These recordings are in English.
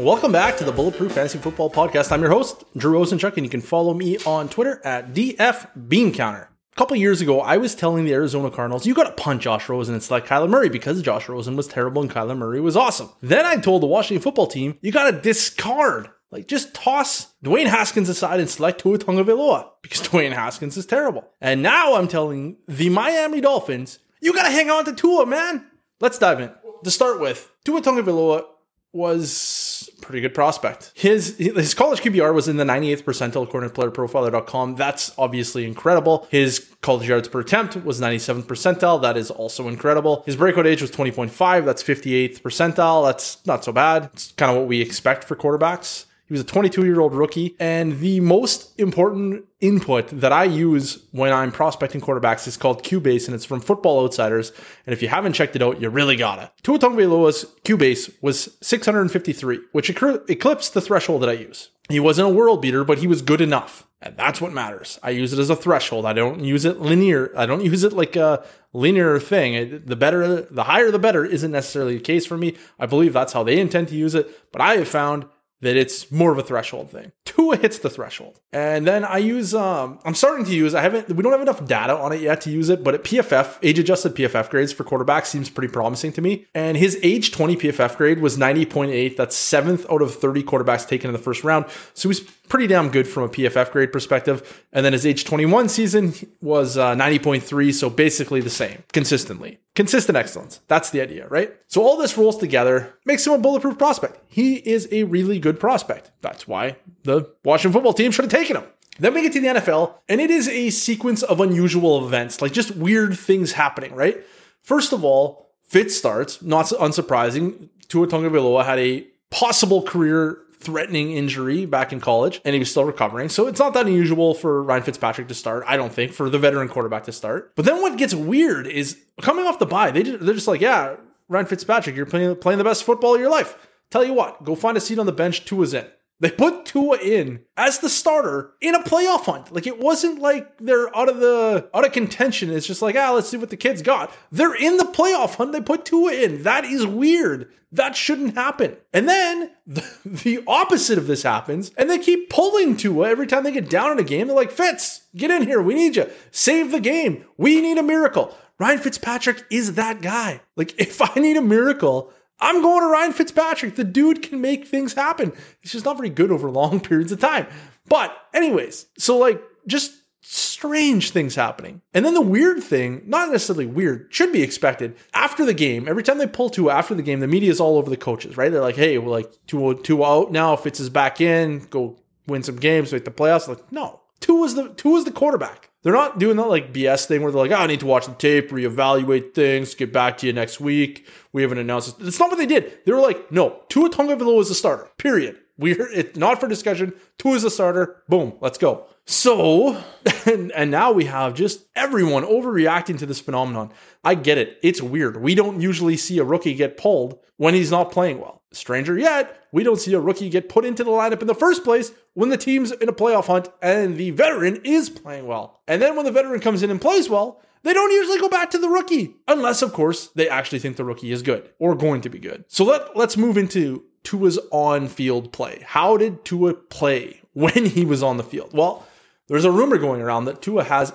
Welcome back to the Bulletproof Fantasy Football Podcast. I'm your host, Drew Rosenchuk, and you can follow me on Twitter at DFBeanCounter. A couple years ago, I was telling the Arizona Cardinals, you got to punt Josh Rosen and select Kyler Murray because Josh Rosen was terrible and Kyler Murray was awesome. Then I told the Washington football team, you got to discard like, just toss Dwayne Haskins aside and select Tua Tagovailoa because Dwayne Haskins is terrible. And now I'm telling the Miami Dolphins, you got to hang on to Tua, man. Let's dive in. To start with, Tua Tagovailoa was pretty good prospect. His his college QBR was in the 98th percentile according to playerprofiler.com. That's obviously incredible. His college yards per attempt was 97th percentile. That is also incredible. His breakout age was 20.5. That's 58th percentile. That's not so bad. It's kind of what we expect for quarterbacks. He was a 22 year old rookie. And the most important input that I use when I'm prospecting quarterbacks is called QBASE, and it's from Football Outsiders. And if you haven't checked it out, you really gotta. Tua Tagovailoa's QBASE was 653, which eclipsed the threshold that I use. He wasn't a world beater, but he was good enough. And that's what matters. I use it as a threshold. I don't use it linear. I don't use it like a linear thing. The better, the higher, the better isn't necessarily the case for me. I believe that's how they intend to use it. But I have found that it's more of a threshold thing. Tua hits the threshold. And then I use um I'm starting to use I haven't we don't have enough data on it yet to use it, but at PFF, age adjusted PFF grades for quarterbacks seems pretty promising to me. And his age 20 PFF grade was 90.8. That's 7th out of 30 quarterbacks taken in the first round. So he's pretty damn good from a PFF grade perspective. And then his age 21 season was uh, 90.3, so basically the same consistently. Consistent excellence. That's the idea, right? So all this rolls together, makes him a bulletproof prospect. He is a really good prospect. That's why the Washington football team should have taken him. Then we get to the NFL, and it is a sequence of unusual events, like just weird things happening, right? First of all, Fitz starts, not unsurprising. Tua Tagovailoa had a possible career threatening injury back in college and he was still recovering. So it's not that unusual for Ryan Fitzpatrick to start, I don't think, for the veteran quarterback to start. But then what gets weird is coming off the bye, they they're just like, yeah, Ryan Fitzpatrick, you're playing, playing the best football of your life. Tell you what, go find a seat on the bench. Tua's in. They put Tua in as the starter in a playoff hunt. Like it wasn't like they're out of the out of contention. It's just like, ah, let's see what the kids got. They're in the playoff hunt. They put Tua in. That is weird. That shouldn't happen. And then the, the opposite of this happens, and they keep pulling Tua every time they get down in a game. They're like, Fitz, get in here. We need you. Save the game. We need a miracle. Ryan Fitzpatrick is that guy. Like, if I need a miracle, I'm going to Ryan Fitzpatrick. The dude can make things happen. He's just not very good over long periods of time. But, anyways, so like just strange things happening. And then the weird thing, not necessarily weird, should be expected. After the game, every time they pull Tua after the game, the media is all over the coaches, right? They're like, hey, we're like Tua, Tua out now. Fitz is back in, go win some games, make the playoffs. Like, no. Tua was the Tua was the quarterback. They're not doing that like BS thing where they're like, oh, I need to watch the tape, reevaluate things, get back to you next week. We haven't announced it. That's not what they did. They were like, no, Tua Tagovailoa is a starter. Period. We're it's not for discussion. Tua is a starter. Boom, let's go. So, and, and now we have just everyone overreacting to this phenomenon. I get it. It's weird. We don't usually see a rookie get pulled when he's not playing well. Stranger yet, we don't see a rookie get put into the lineup in the first place when the team's in a playoff hunt and the veteran is playing well. And then when the veteran comes in and plays well, they don't usually go back to the rookie, unless, of course, they actually think the rookie is good or going to be good. So let, let's move into Tua's on field play. How did Tua play when he was on the field? Well, there's a rumor going around that Tua has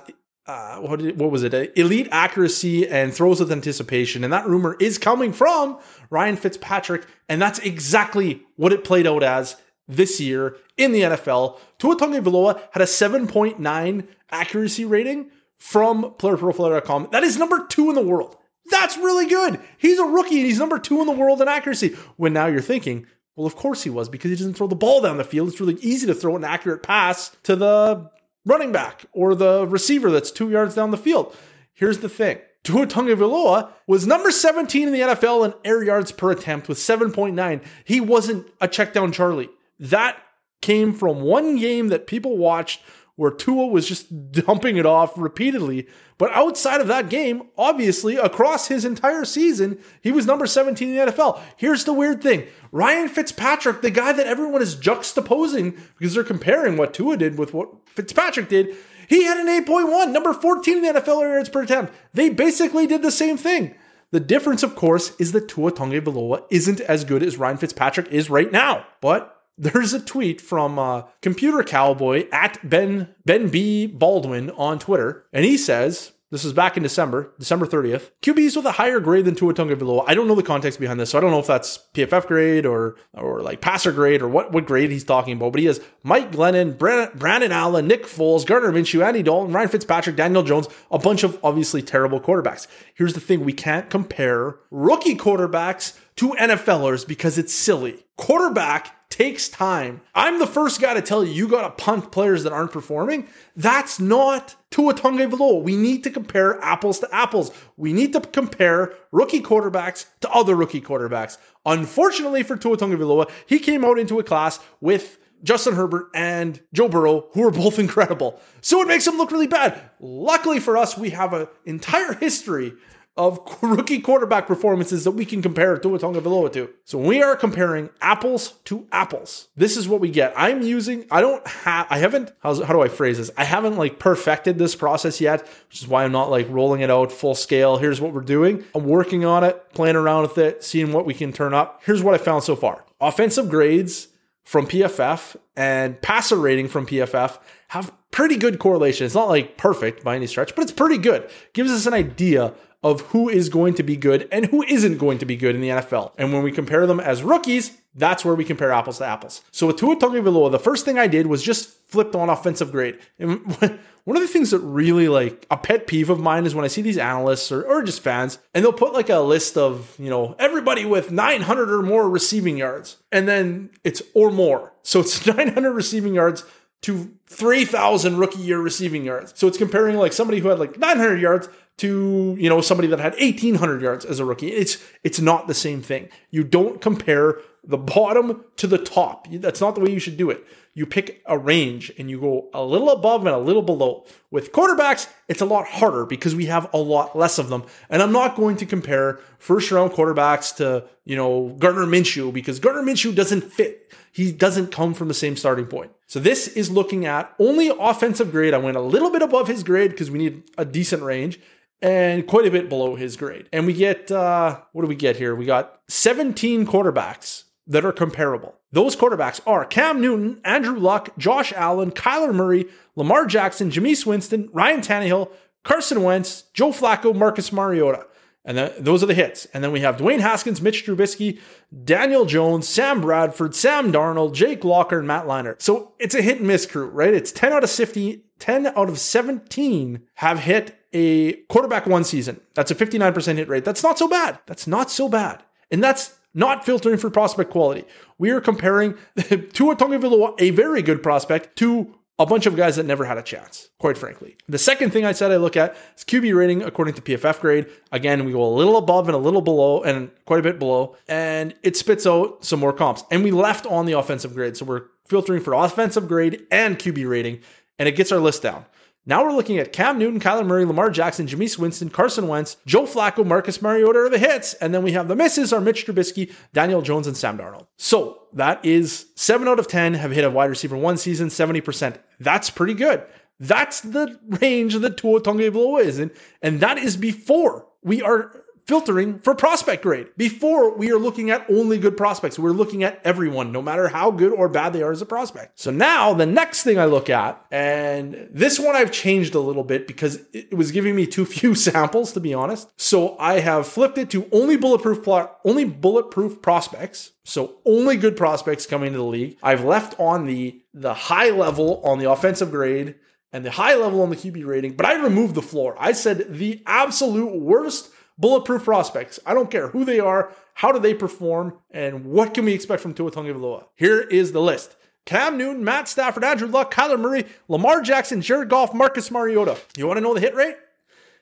uh, what, did, what was it? Elite accuracy and throws with anticipation. And that rumor is coming from Ryan Fitzpatrick. And that's exactly what it played out as this year in the NFL. Tua Tagovailoa had a 7.9 accuracy rating from playerprofiler.com. That is number two in the world. That's really good. He's a rookie and he's number two in the world in accuracy. When now you're thinking, well, of course he was because he doesn't throw the ball down the field. It's really easy to throw an accurate pass to the running back or the receiver that's two yards down the field. Here's the thing. Tua Tagovailoa was number 17 in the NFL in air yards per attempt with 7.9. He wasn't a check down Charlie. That came from one game that people watched where Tua was just dumping it off repeatedly. But outside of that game, obviously, across his entire season, he was number 17 in the NFL. Here's the weird thing Ryan Fitzpatrick, the guy that everyone is juxtaposing because they're comparing what Tua did with what Fitzpatrick did, he had an 8.1, number 14 in the NFL yards per attempt. They basically did the same thing. The difference, of course, is that Tua Tagovailoa isn't as good as Ryan Fitzpatrick is right now. But there's a tweet from uh, Computer Cowboy at Ben Ben B Baldwin on Twitter, and he says, this was back in December, December 30th. QBs with a higher grade than Tua Tagovailoa. I don't know the context behind this, so I don't know if that's PFF grade or or like passer grade or what, what grade he's talking about. But he has Mike Glennon, Brandon Allen, Nick Foles, Gardner Minshew, Andy Dalton, Ryan Fitzpatrick, Daniel Jones, a bunch of obviously terrible quarterbacks. Here's the thing: we can't compare rookie quarterbacks to NFLers because it's silly. Quarterback takes time. I'm the first guy to tell you you got to punt players that aren't performing. That's not Tua Tagovailoa. We need to compare apples to apples. We need to compare rookie quarterbacks to other rookie quarterbacks. Unfortunately for Tua Tagovailoa, he came out into a class with Justin Herbert and Joe Burrow, who are both incredible. So it makes him look really bad. Luckily for us, we have an entire history of rookie quarterback performances that we can compare Tua Tagovailoa to. So we are comparing apples to apples, this is what we get. I'm using, I don't have, I haven't, how do I phrase this? I haven't like perfected this process yet, which is why I'm not like rolling it out full scale. Here's what we're doing. I'm working on it, playing around with it, seeing what we can turn up. Here's what I found so far. Offensive grades from PFF and passer rating from PFF have pretty good correlation. It's not like perfect by any stretch, but it's pretty good. Gives us an idea of who is going to be good and who isn't going to be good in the NFL. And when we compare them as rookies, that's where we compare apples to apples. So with Tua Tagovailoa, the first thing I did was just flipped on offensive grade. And one of the things that really like a pet peeve of mine is when I see these analysts or, or just fans and they'll put like a list of, you know, everybody with 900 or more receiving yards and then it's or more. So it's 900 receiving yards to 3,000 rookie year receiving yards. So it's comparing like somebody who had like 900 yards to you know somebody that had 1800 yards as a rookie. It's it's not the same thing. You don't compare the bottom to the top. That's not the way you should do it. You pick a range and you go a little above and a little below. With quarterbacks it's a lot harder because we have a lot less of them. And i'm not going to compare first round quarterbacks to you know gardner minshew because gardner minshew doesn't fit. He doesn't come from the same starting point. So this is looking at only offensive grade. I went a little bit above his grade because we need a decent range and quite a bit below his grade. And we get, uh, what do we get here? We got 17 quarterbacks that are comparable. Those quarterbacks are Cam Newton, Andrew Luck, Josh Allen, Kyler Murray, Lamar Jackson, Jameis Winston, Ryan Tannehill, Carson Wentz, Joe Flacco, Marcus Mariota. And then, those are the hits. And then we have Dwayne Haskins, Mitch Trubisky, Daniel Jones, Sam Bradford, Sam Darnold, Jake Locker, and Matt Leinart. So it's a hit and miss crew, right? It's 10 out of 50, 10 out of 17 have hit a quarterback one season. That's a 59% hit rate. That's not so bad. That's not so bad. And that's not filtering for prospect quality. We are comparing Tua Tagovailoa, a very good prospect, to a bunch of guys that never had a chance, quite frankly. The second thing I said I look at is QB rating according to PFF grade. Again, we go a little above and a little below and quite a bit below, and it spits out some more comps. And we left on the offensive grade. So we're filtering for offensive grade and QB rating, and it gets our list down. Now we're looking at Cam Newton, Kyler Murray, Lamar Jackson, Jameis Winston, Carson Wentz, Joe Flacco, Marcus Mariota are the hits. And then we have the misses are Mitch Trubisky, Daniel Jones, and Sam Darnold. So that is seven out of 10 have hit a wide receiver one season, 70%. That's pretty good. That's the range that Tua Tagovailoa is in. And that is before we are filtering for prospect grade. Before we are looking at only good prospects, we're looking at everyone, no matter how good or bad they are as a prospect. So now the next thing I look at, and this one I've changed a little bit because it was giving me too few samples, to be honest. So I have flipped it to only bulletproof plot, only bulletproof prospects. So only good prospects coming to the league. I've left on the the high level on the offensive grade and the high level on the QB rating, but I removed the floor. I said the absolute worst bulletproof prospects. I don't care who they are, how do they perform, and what can we expect from Tua Tagovailoa. Here is the list. Cam Newton, Matt Stafford, Andrew Luck, Kyler Murray, Lamar Jackson, Jared Goff, Marcus Mariota. You want to know the hit rate?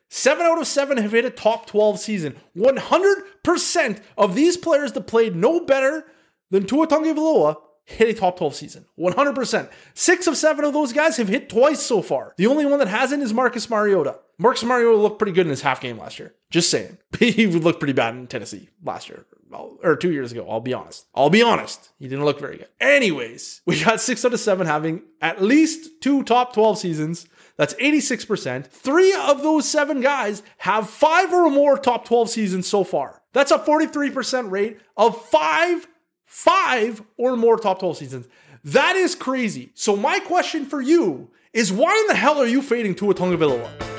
Seven out of seven have hit a top 12 season. 100% of these players that played no better than Tua Tagovailoa hit a top 12 season. 100%. Six of seven of those guys have hit twice so far. The only one that hasn't is Marcus Mariota. Marcus Mariota looked pretty good in his half game last year. Just saying. he looked pretty bad in Tennessee last year. or two years ago. I'll be honest. I'll be honest. He didn't look very good. Anyways, we got six out of seven having at least two top 12 seasons. That's 86%. Three of those seven guys have five or more top 12 seasons so far. That's a 43% rate of five, five or more top 12 seasons. That is crazy. So my question for you is why in the hell are you fading to Tua Tagovailoa?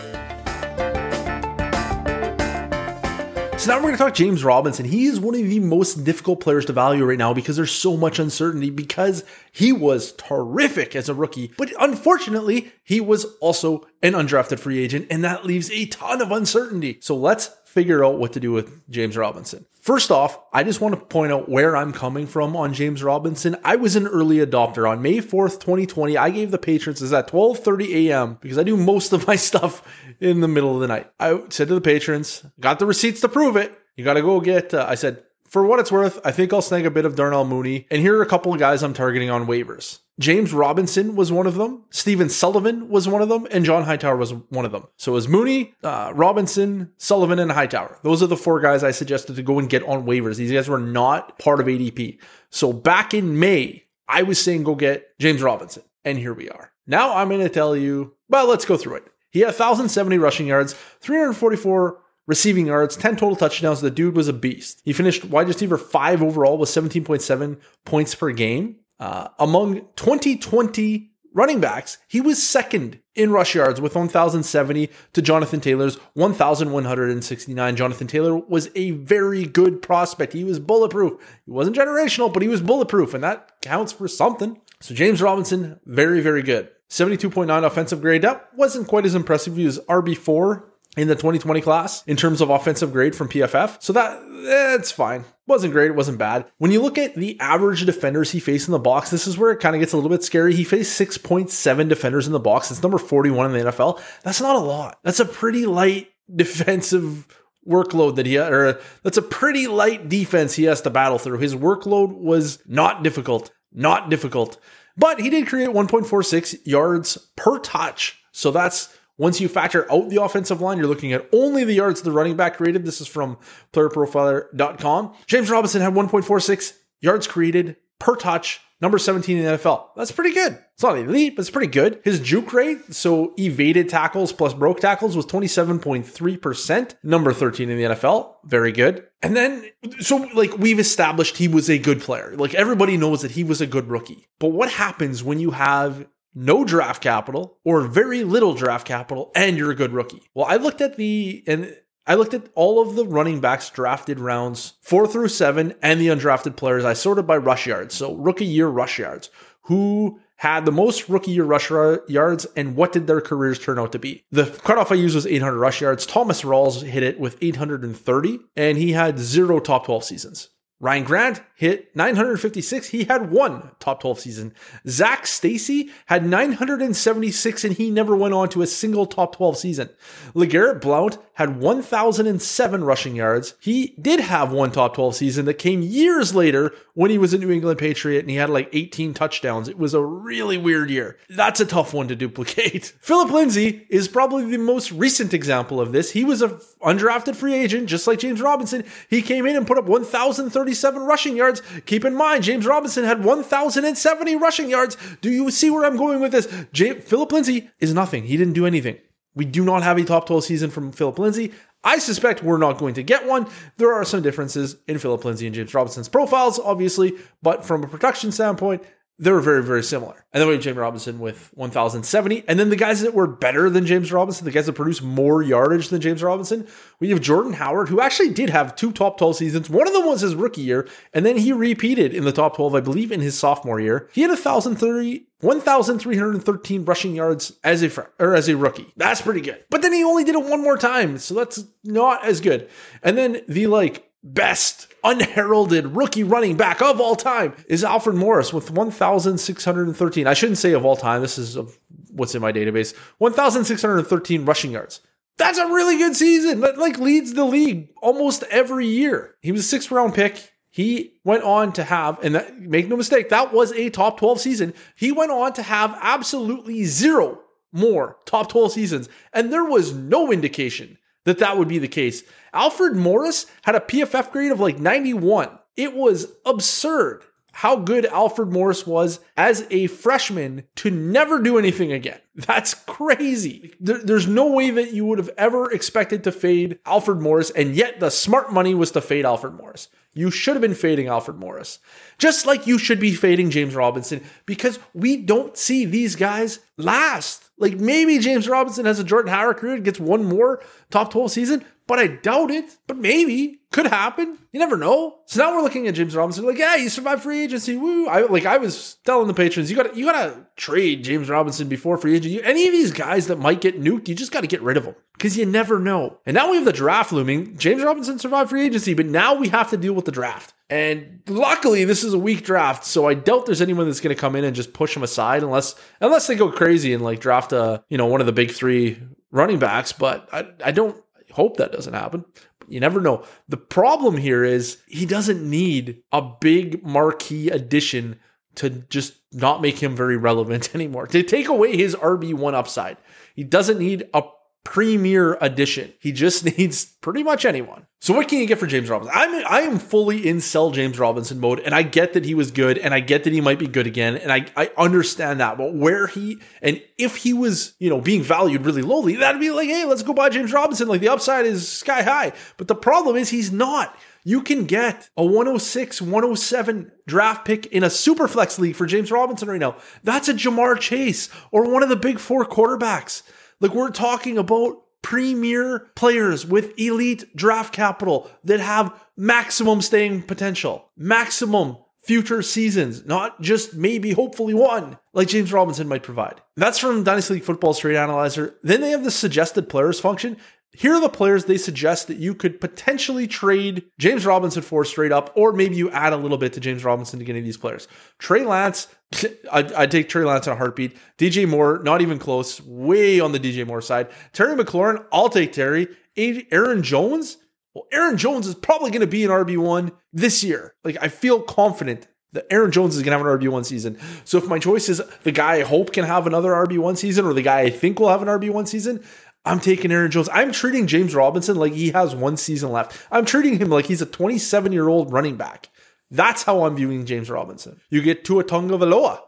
So now we're going to talk James Robinson. He is one of the most difficult players to value right now because there's so much uncertainty because he was terrific as a rookie, but unfortunately, he was also an undrafted free agent and that leaves a ton of uncertainty. So let's figure out what to do with James Robinson. First off, I just want to point out where I'm coming from on James Robinson. I was an early adopter. On May 4th, 2020, I gave the patrons is at 12:30 a.m. because I do most of my stuff in the middle of the night. I said to the patrons, got the receipts to prove it. You got to go get uh, I said for what it's worth, I think I'll snag a bit of Darnell Mooney. And here are a couple of guys I'm targeting on waivers. James Robinson was one of them. Stephen Sullivan was one of them, and John Hightower was one of them. So it was Mooney, uh, Robinson, Sullivan, and Hightower. Those are the four guys I suggested to go and get on waivers. These guys were not part of ADP. So back in May, I was saying go get James Robinson, and here we are. Now I'm going to tell you. Well, let's go through it. He had 1,070 rushing yards, 344 receiving yards, 10 total touchdowns. The dude was a beast. He finished wide receiver five overall with 17.7 points per game. Uh, among 2020 running backs, he was second in rush yards with 1,070 to Jonathan Taylor's 1,169. Jonathan Taylor was a very good prospect. He was bulletproof. He wasn't generational, but he was bulletproof, and that counts for something. So James Robinson, very, very good. 72.9 offensive grade. That wasn't quite as impressive. Was RB4 in the 2020 class in terms of offensive grade from PFF. So that it's fine. Wasn't great, it wasn't bad. When you look at the average defenders he faced in the box, this is where it kind of gets a little bit scary. He faced 6.7 defenders in the box. It's number 41 in the NFL. That's not a lot. That's a pretty light defensive workload that he or that's a pretty light defense he has to battle through. His workload was not difficult, not difficult. But he did create 1.46 yards per touch. So that's once you factor out the offensive line, you're looking at only the yards the running back created. This is from playerprofiler.com. James Robinson had 1.46 yards created per touch, number 17 in the NFL. That's pretty good. It's not elite, but it's pretty good. His juke rate, so evaded tackles plus broke tackles, was 27.3%, number 13 in the NFL. Very good. And then, so like we've established he was a good player. Like everybody knows that he was a good rookie. But what happens when you have no draft capital or very little draft capital and you're a good rookie. Well, I looked at the and I looked at all of the running backs drafted rounds 4 through 7 and the undrafted players. I sorted by rush yards. So rookie year rush yards. Who had the most rookie year rush yards and what did their careers turn out to be? The cutoff I used was 800 rush yards. Thomas Rawls hit it with 830 and he had zero top 12 seasons. Ryan Grant hit 956. He had one top 12 season. Zac Stacy had 976 and he never went on to a single top 12 season. LeGarrette Blount had 1,007 rushing yards. He did have one top 12 season that came years later when he was a New England Patriot and he had like 18 touchdowns. It was a really weird year. That's a tough one to duplicate. Phillip Lindsay is probably the most recent example of this. He was an undrafted free agent, just like James Robinson. He came in and put up 1,037 rushing yards. Keep in mind, James Robinson had 1,070 rushing yards. Do you see where I'm going with this? J- Phillip Lindsay is nothing. He didn't do anything. We do not have a top 12 season from Phillip Lindsay. I suspect we're not going to get one. There are some differences in Phillip Lindsay and James Robinson's profiles, obviously, but from a production standpoint, they were very, very similar. And then we have James Robinson with 1,070. And then the guys that were better than James Robinson, the guys that produced more yardage than James Robinson, we have Jordan Howard, who actually did have two top 12 seasons. One of them was his rookie year, and then he repeated in the top 12, I believe, in his sophomore year. He had 1,030. 1,313 rushing yards as a or as a rookie. That's pretty good. But then he only did it one more time, so that's not as good. And then the like best unheralded rookie running back of all time is Alfred Morris with 1,613. I shouldn't say of all time. This is what's in my database. 1,613 rushing yards. That's a really good season. That like leads the league almost every year. He was a sixth round pick. He went on to have, and that, make no mistake, that was a top 12 season. He went on to have absolutely zero more top 12 seasons. And there was no indication that that would be the case. Alfred Morris had a PFF grade of like 91. It was absurd how good Alfred Morris was as a freshman to never do anything again. That's crazy. There, there's no way that you would have ever expected to fade Alfred Morris, and yet the smart money was to fade Alfred Morris. You should have been fading Alfred Morris. Just like you should be fading James Robinson because we don't see these guys last. Like maybe James Robinson has a Jordan Howard career and gets one more top 12 season, but I doubt it. But maybe could happen. You never know. So now we're looking at James Robinson, like, yeah, you survived free agency. Woo! I like I was telling the patrons, you got you got to trade James Robinson before free agency. Any of these guys that might get nuked, you just got to get rid of them because you never know. And now we have the draft looming. James Robinson survived free agency, but now we have to deal with the draft. And luckily, this is a weak draft, so I doubt there's anyone that's going to come in and just push him aside, unless unless they go crazy and like draft a you know one of the big three running backs. But I I don't hope that doesn't happen. You never know. The problem here is he doesn't need a big marquee addition to just not make him very relevant anymore. To take away his RB1 upside. He doesn't need a premier addition. He just needs pretty much anyone. So what can you get for James Robinson? I'm I am fully in sell James Robinson mode, and I get that he was good, and I get that he might be good again, and I, I understand that. But where he and if he was, you know, being valued really lowly, that'd be like, hey, let's go buy James Robinson. Like the upside is sky high. But the problem is he's not. You can get a 106, 107 draft pick in a super flex league for James Robinson right now. That's a Ja'Marr Chase or one of the big four quarterbacks. Like we're talking about premier players with elite draft capital that have maximum staying potential, maximum future seasons, not just maybe hopefully one, like James Robinson might provide. That's from Dynasty League Football's Trade Analyzer. Then they have the suggested players function. Here are the players they suggest that you could potentially trade James Robinson for straight up, or maybe you add a little bit to James Robinson to get any of these players. Trey Lance, I'd, take Trey Lance in a heartbeat. DJ Moore, not even close, way on the DJ Moore side. Terry McLaurin, I'll take Terry. Aaron Jones, well, Aaron Jones is probably going to be an RB1 this year. Like, I feel confident that Aaron Jones is going to have an RB1 season. So if my choice is the guy I hope can have another RB1 season or the guy I think will have an RB1 season, I'm taking Aaron Jones. I'm treating James Robinson like he has one season left. I'm treating him like he's a 27 year old running back. That's how I'm viewing James Robinson. You get Tua Tagovailoa.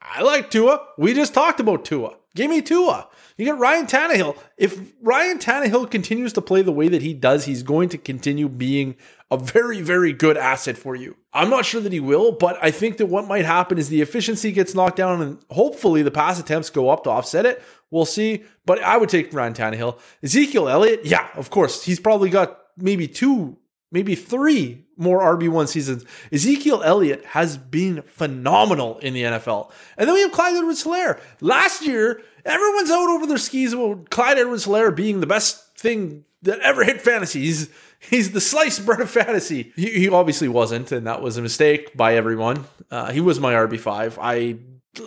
I like Tua. We just talked about Tua. Give me Tua. You get Ryan Tannehill. If Ryan Tannehill continues to play the way that he does, he's going to continue being a very, very good asset for you. I'm not sure that he will, but I think that what might happen is the efficiency gets knocked down and hopefully the pass attempts go up to offset it. We'll see. But I would take Ryan Tannehill. Ezekiel Elliott, yeah, of course. He's probably got maybe two, maybe three more RB1 seasons. Ezekiel Elliott has been phenomenal in the NFL. And then we have Clyde Edwards Helaire. Last year, everyone's out over their skis about Clyde Edwards Helaire being the best thing that ever hit fantasy. He's, the sliced bread of fantasy. He, he, obviously wasn't, and that was a mistake by everyone. Uh, he was my RB5. I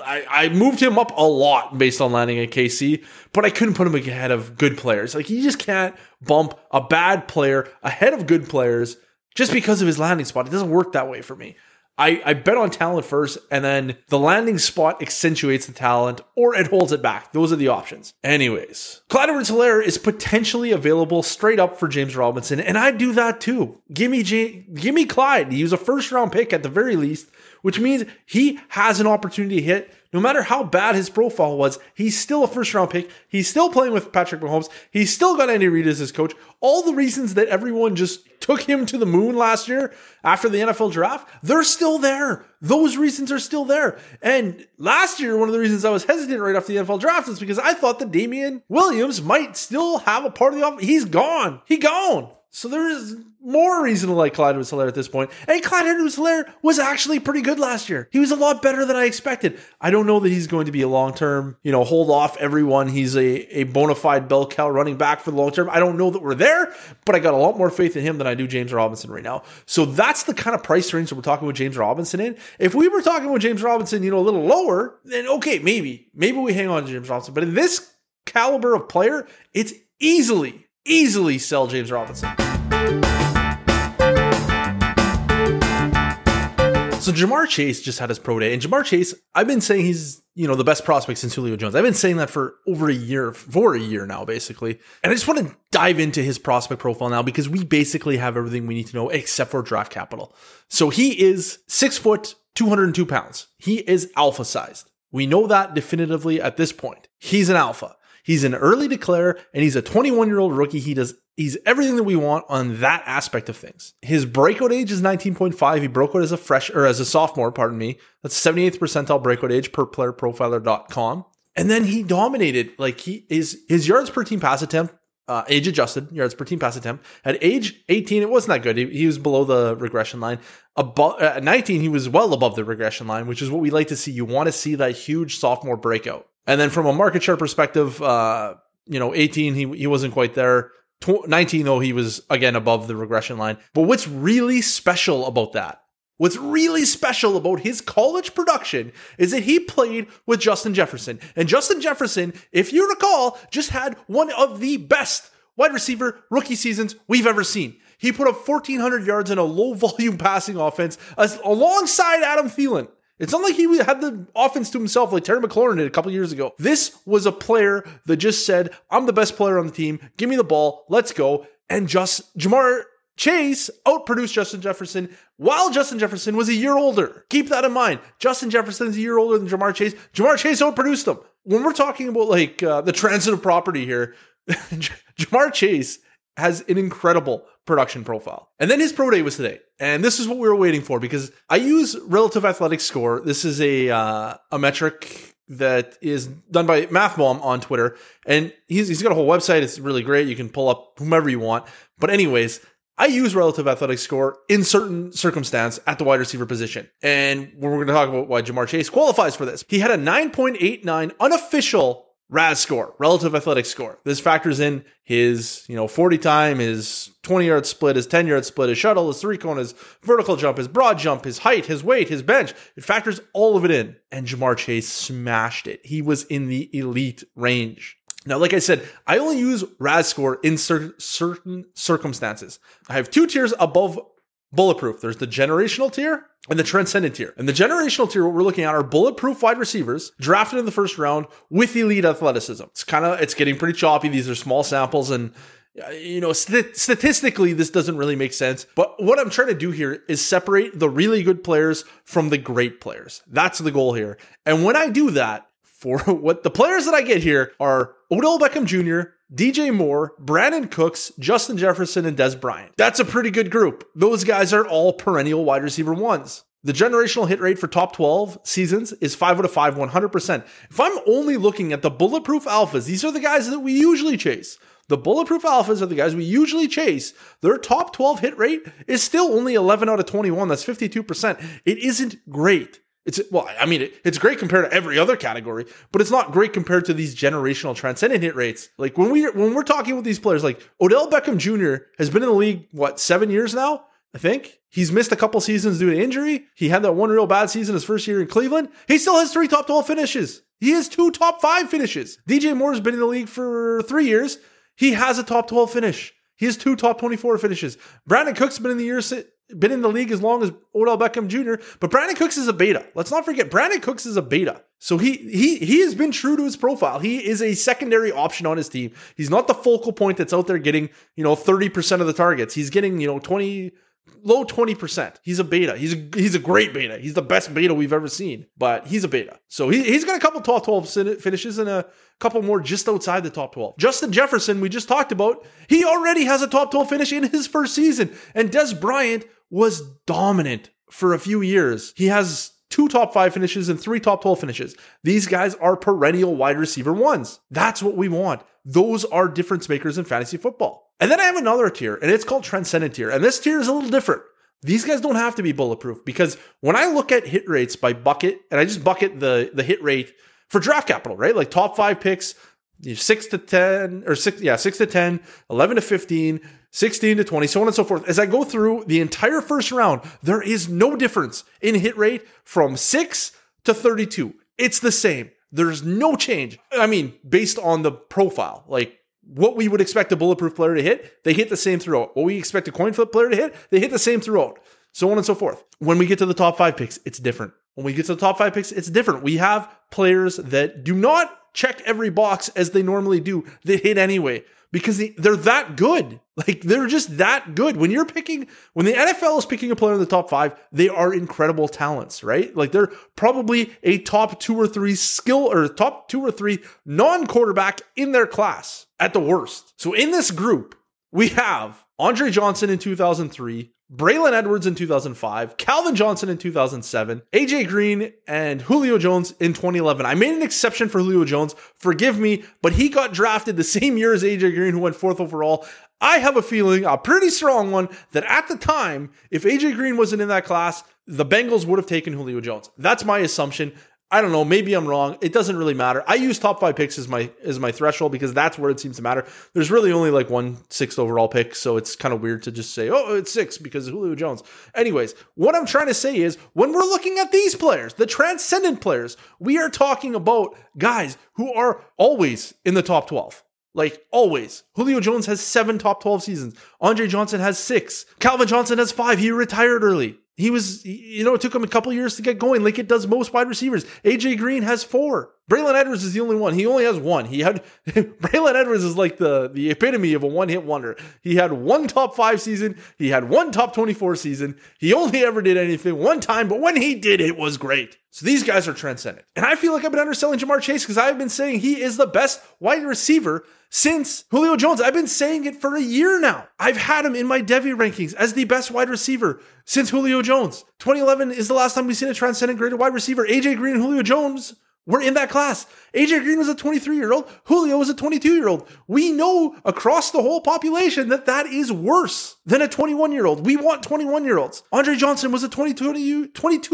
I, I moved him up a lot based on landing at KC, but I couldn't put him ahead of good players. Like you just can't bump a bad player ahead of good players just because of his landing spot. It doesn't work that way for me. I, I bet on talent first, and then the landing spot accentuates the talent or it holds it back. Those are the options. Anyways, Clyde Edwards Helaire is potentially available straight up for James Robinson, and I'd do that too. Give me, J- give me Clyde. He was a first round pick at the very least which means he has an opportunity to hit. No matter how bad his profile was, he's still a first round pick. He's still playing with Patrick Mahomes. He's still got Andy Reid as his coach. All the reasons that everyone just took him to the moon last year after the NFL draft, they're still there. Those reasons are still there. And last year, one of the reasons I was hesitant right after the NFL draft is because I thought that Damien Williams might still have a part of the offense. He's gone. He gone. So there is more reason to like Clyde Edwards Helaire at this point. And Clyde Edwards Helaire was actually pretty good last year. He was a lot better than I expected. I don't know that he's going to be a long term, you know, hold off everyone. He's a, a bona fide bell cow running back for the long term. I don't know that we're there, but I got a lot more faith in him than I do James Robinson right now. So that's the kind of price range that we're talking with James Robinson in. If we were talking with James Robinson, you know, a little lower, then okay, maybe. Maybe we hang on to James Robinson. But in this caliber of player, it's easily easily sell James Robinson. So Ja'Marr Chase just had his pro day, and Ja'Marr Chase, I've been saying he's you know the best prospect since Julio Jones. I've been saying that for over a year, for a year now, basically. And I just want to dive into his prospect profile now because we basically have everything we need to know except for draft capital. So he is six foot, two hundred and two pounds. He is alpha sized. We know that definitively at this point. He's an alpha. He's an early declare and he's a 21 year old rookie. He does he's everything that we want on that aspect of things. His breakout age is 19.5. He broke out as a fresh or as a sophomore, pardon me. That's 78th percentile breakout age per playerprofiler.com. And then he dominated like he is his yards per team pass attempt uh, age adjusted yards per team pass attempt. At age 18, it wasn't that good. He, he was below the regression line. Above, at 19, he was well above the regression line, which is what we like to see. You want to see that huge sophomore breakout. And then from a market share perspective, uh, you know, 18, he, he wasn't quite there. 19, though, he was again above the regression line. But what's really special about that, what's really special about his college production is that he played with Justin Jefferson. And Justin Jefferson, if you recall, just had one of the best wide receiver rookie seasons we've ever seen. He put up 1,400 yards in a low volume passing offense as, alongside Adam Thielen. It's not like he had the offense to himself like Terry McLaurin did a couple years ago. This was a player that just said, I'm the best player on the team. Give me the ball. Let's go. And just Ja'Marr Chase outproduced Justin Jefferson while Justin Jefferson was a year older. Keep that in mind. Justin Jefferson's a year older than Ja'Marr Chase. Ja'Marr Chase outproduced him. When we're talking about like uh, the transitive property here, Ja'Marr Chase has an incredible production profile. And then his pro day was today. And this is what we were waiting for because I use relative athletic score. This is a uh, a metric that is done by MathBomb on Twitter. And he's, he's got a whole website. It's really great. You can pull up whomever you want. But anyways, I use relative athletic score in certain circumstance at the wide receiver position. And we're going to talk about why Ja'Marr Chase qualifies for this. He had a 9.89 unofficial RAS score, relative athletic score. This factors in his, you know, 40 time, his 20 yard split, his 10 yard split, his shuttle, his three cone, his vertical jump, his broad jump, his height, his weight, his bench. It factors all of it in. And Ja'Marr Chase smashed it. He was in the elite range. Now, like I said, I only use RAS score in cer- certain circumstances. I have two tiers above bulletproof. There's the generational tier and the transcendent tier. And the generational tier, what we're looking at are bulletproof wide receivers drafted in the first round with elite athleticism. It's kind of, it's getting pretty choppy. These are small samples and uh, you know, st- statistically, this doesn't really make sense. But what I'm trying to do here is separate the really good players from the great players. That's the goal here. And when I do that, for what the players that I get here are Odell Beckham Jr., DJ Moore, Brandin Cooks, Justin Jefferson, and Dez Bryant. That's a pretty good group. Those guys are all perennial wide receiver ones. The generational hit rate for top 12 seasons is 5 out of 5, 100%. If I'm only looking at the bulletproof alphas, these are the guys that we usually chase. The bulletproof alphas are the guys we usually chase. Their top 12 hit rate is still only 11 out of 21. That's 52%. It isn't great. It's well, I mean, it, it's great compared to every other category, but it's not great compared to these generational transcendent hit rates. Like when we when we're talking with these players, like Odell Beckham Jr. has been in the league what seven years now. I think he's missed a couple seasons due to injury. He had that one real bad season his first year in Cleveland. He still has three top 12 finishes. He has two top five finishes. DJ Moore's been in the league for three years. He has a top 12 finish. He has two top 24 finishes. Brandin Cook's been in the year been in the league as long as Odell Beckham Jr., but Brandin Cooks is a beta. Let's not forget Brandin Cooks is a beta. So he he he has been true to his profile. He is a secondary option on his team. He's not the focal point that's out there getting, you know, 30% of the targets. He's getting, you know, 20 low 20%. He's a beta. He's a, he's a great beta. He's the best beta we've ever seen, but he's a beta. So he, he's got a couple top 12 finishes and a couple more just outside the top 12. Justin Jefferson, we just talked about, he already has a top 12 finish in his first season. And Des Bryant was dominant for a few years. He has two top five finishes and three top 12 finishes. These guys are perennial wide receiver ones. That's what we want. Those are difference makers in fantasy football. And then I have another tier, and it's called Transcendent tier. And this tier is a little different. These guys don't have to be bulletproof because when I look at hit rates by bucket, and I just bucket the, the hit rate for draft capital, right? Like top five picks, six to 10, or six, yeah, six to 10, 11 to 15, 16 to 20, so on and so forth. As I go through the entire first round, there is no difference in hit rate from 6 to 32. It's the same. There's no change. I mean, based on the profile, like what we would expect a bulletproof player to hit, they hit the same throughout. What we expect a coin flip player to hit, they hit the same throughout. so on and so forth. When we get to the top five picks, it's different. When we get to the top five picks, it's different. We have players that do not check every box as they normally do they hit anyway because they're that good. Like they're just that good. When you're picking, when the NFL is picking a player in the top five, they are incredible talents, right? Like they're probably a top two or three skill or top two or three non quarterback in their class at the worst. So in this group, we have Andre Johnson in 2003, Braylon Edwards in 2005, Calvin Johnson in 2007, AJ Green and Julio Jones in 2011. I made an exception for Julio Jones. Forgive me, but he got drafted the same year as AJ Green, who went fourth overall. I have a feeling, a pretty strong one, that at the time, if AJ Green wasn't in that class, the Bengals would have taken Julio Jones. That's my assumption. I don't know. Maybe I'm wrong. It doesn't really matter. I use top five picks as my as my threshold because that's where it seems to matter. There's really only like one sixth overall pick, so it's kind of weird to just say, oh, it's six because Julio Jones. Anyways, what I'm trying to say is when we're looking at these players, the transcendent players, we are talking about guys who are always in the top 12. Like always. Julio Jones has seven top 12 seasons. Andre Johnson has six. Calvin Johnson has five. He retired early. He was, you know, it took him a couple years to get going, like it does most wide receivers. AJ Green has four. Braylon Edwards is the only one. He only has one. He had Braylon Edwards is like the the epitome of a one hit wonder. He had one top five season. He had one top twenty four season. He only ever did anything one time, but when he did, it was great. So these guys are transcendent, and I feel like I've been underselling Ja'Marr Chase because I've been saying he is the best wide receiver since Julio Jones. I've been saying it for a year now. I've had him in my Devy rankings as the best wide receiver since Julio Jones. 2011 is the last time we've seen a transcendent graded wide receiver. AJ Green and Julio Jones were in that class. AJ Green was a 23 year old. Julio was a 22 year old. We know across the whole population that that is worse than a 21 year old. We want 21 year olds. Andre Johnson was a 22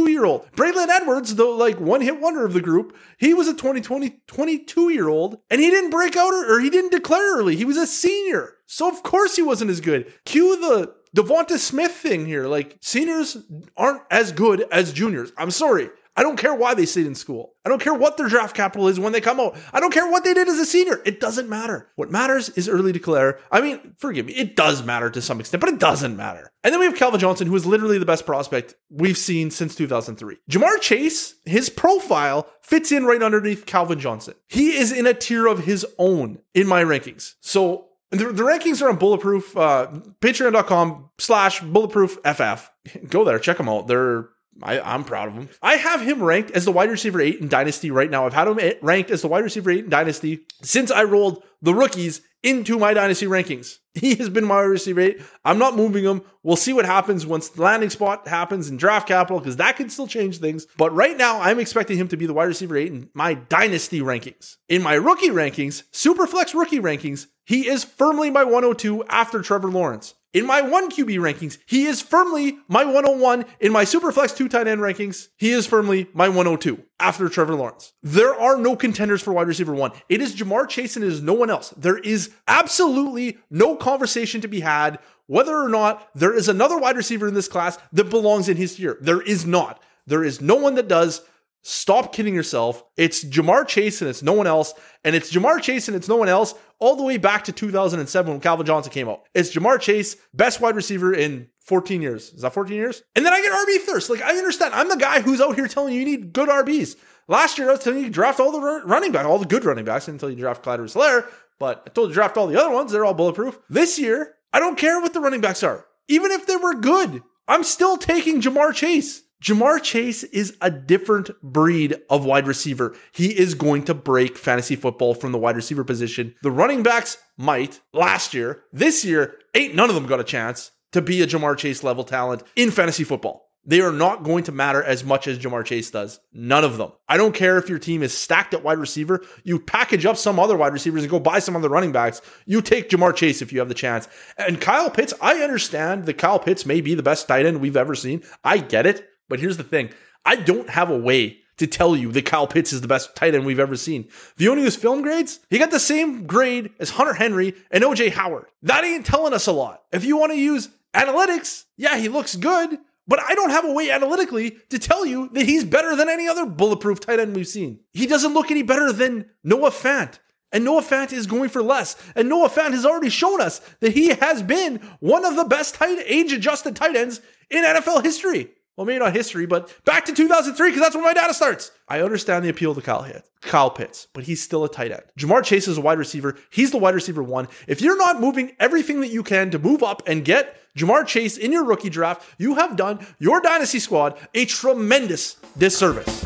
year old. Braylon Edwards, the like one hit wonder of the group, he was a 20, 20 22 year old and he didn't break out or, or he didn't declare early. He was a senior. So of course he wasn't as good. Cue the Devonta Smith thing here. Like seniors aren't as good as juniors. I'm sorry. I don't care why they stayed in school. I don't care what their draft capital is when they come out. I don't care what they did as a senior. It doesn't matter. What matters is early declare. I mean, forgive me, it does matter to some extent, but it doesn't matter. And then we have Calvin Johnson, who is literally the best prospect we've seen since 2003. Ja'Marr Chase, his profile fits in right underneath Calvin Johnson. He is in a tier of his own in my rankings. So the, the, rankings are on bulletproof uh patreon.com slash bulletproof ff go there check them out they're I, I'm proud of him. I have him ranked as the wide receiver eight in Dynasty right now. I've had him ranked as the wide receiver eight in Dynasty since I rolled the rookies into my Dynasty rankings. He has been my wide receiver eight. I'm not moving him. We'll see what happens once the landing spot happens in draft capital because that can still change things. But right now, I'm expecting him to be the wide receiver eight in my Dynasty rankings. In my rookie rankings, Superflex rookie rankings, he is firmly my 102 after Trevor Lawrence. In my one QB rankings, he is firmly my 101. In my Superflex two tight end rankings, he is firmly my 102 after Trevor Lawrence. There are no contenders for wide receiver one. It is Ja'Marr Chase and it is no one else. There is absolutely no conversation to be had whether or not there is another wide receiver in this class that belongs in his tier. There is not. There is no one that does. Stop kidding yourself. It's Ja'Marr Chase and it's no one else. And it's Ja'Marr Chase and it's no one else all the way back to 2007 when Calvin Johnson came out. It's Ja'Marr Chase, best wide receiver in 14 years. Is that 14 years? And then I get RB thirst. Like, I understand. I'm the guy who's out here telling you you need good RBs. Last year, I was telling you, draft all the running back, all the good running backs until you draft Clyde Helaire. But I told you draft all the other ones. They're all bulletproof. This year, I don't care what the running backs are. Even if they were good, I'm still taking Ja'Marr Chase. Ja'Marr Chase is a different breed of wide receiver. He is going to break fantasy football from the wide receiver position. The running backs might last year. This year, ain't none of them got a chance to be a Ja'Marr Chase level talent in fantasy football. They are not going to matter as much as Ja'Marr Chase does. None of them. I don't care if your team is stacked at wide receiver. You package up some other wide receivers and go buy some other running backs. You take Ja'Marr Chase if you have the chance. And Kyle Pitts, I understand that Kyle Pitts may be the best tight end we've ever seen. I get it. But here's the thing I don't have a way to tell you that Kyle Pitts is the best tight end we've ever seen. The only his film grades, he got the same grade as Hunter Henry and OJ Howard. That ain't telling us a lot. If you want to use analytics, yeah, he looks good, but I don't have a way analytically to tell you that he's better than any other bulletproof tight end we've seen. He doesn't look any better than Noah Fant. And Noah Fant is going for less. And Noah Fant has already shown us that he has been one of the best tight age adjusted tight ends in NFL history. Well, maybe not history, but back to 2003 because that's when my data starts. I understand the appeal to Kyle, Hit, Kyle Pitts, but he's still a tight end. Ja'Marr Chase is a wide receiver. He's the wide receiver one. If you're not moving everything that you can to move up and get Ja'Marr Chase in your rookie draft, you have done your dynasty squad a tremendous disservice.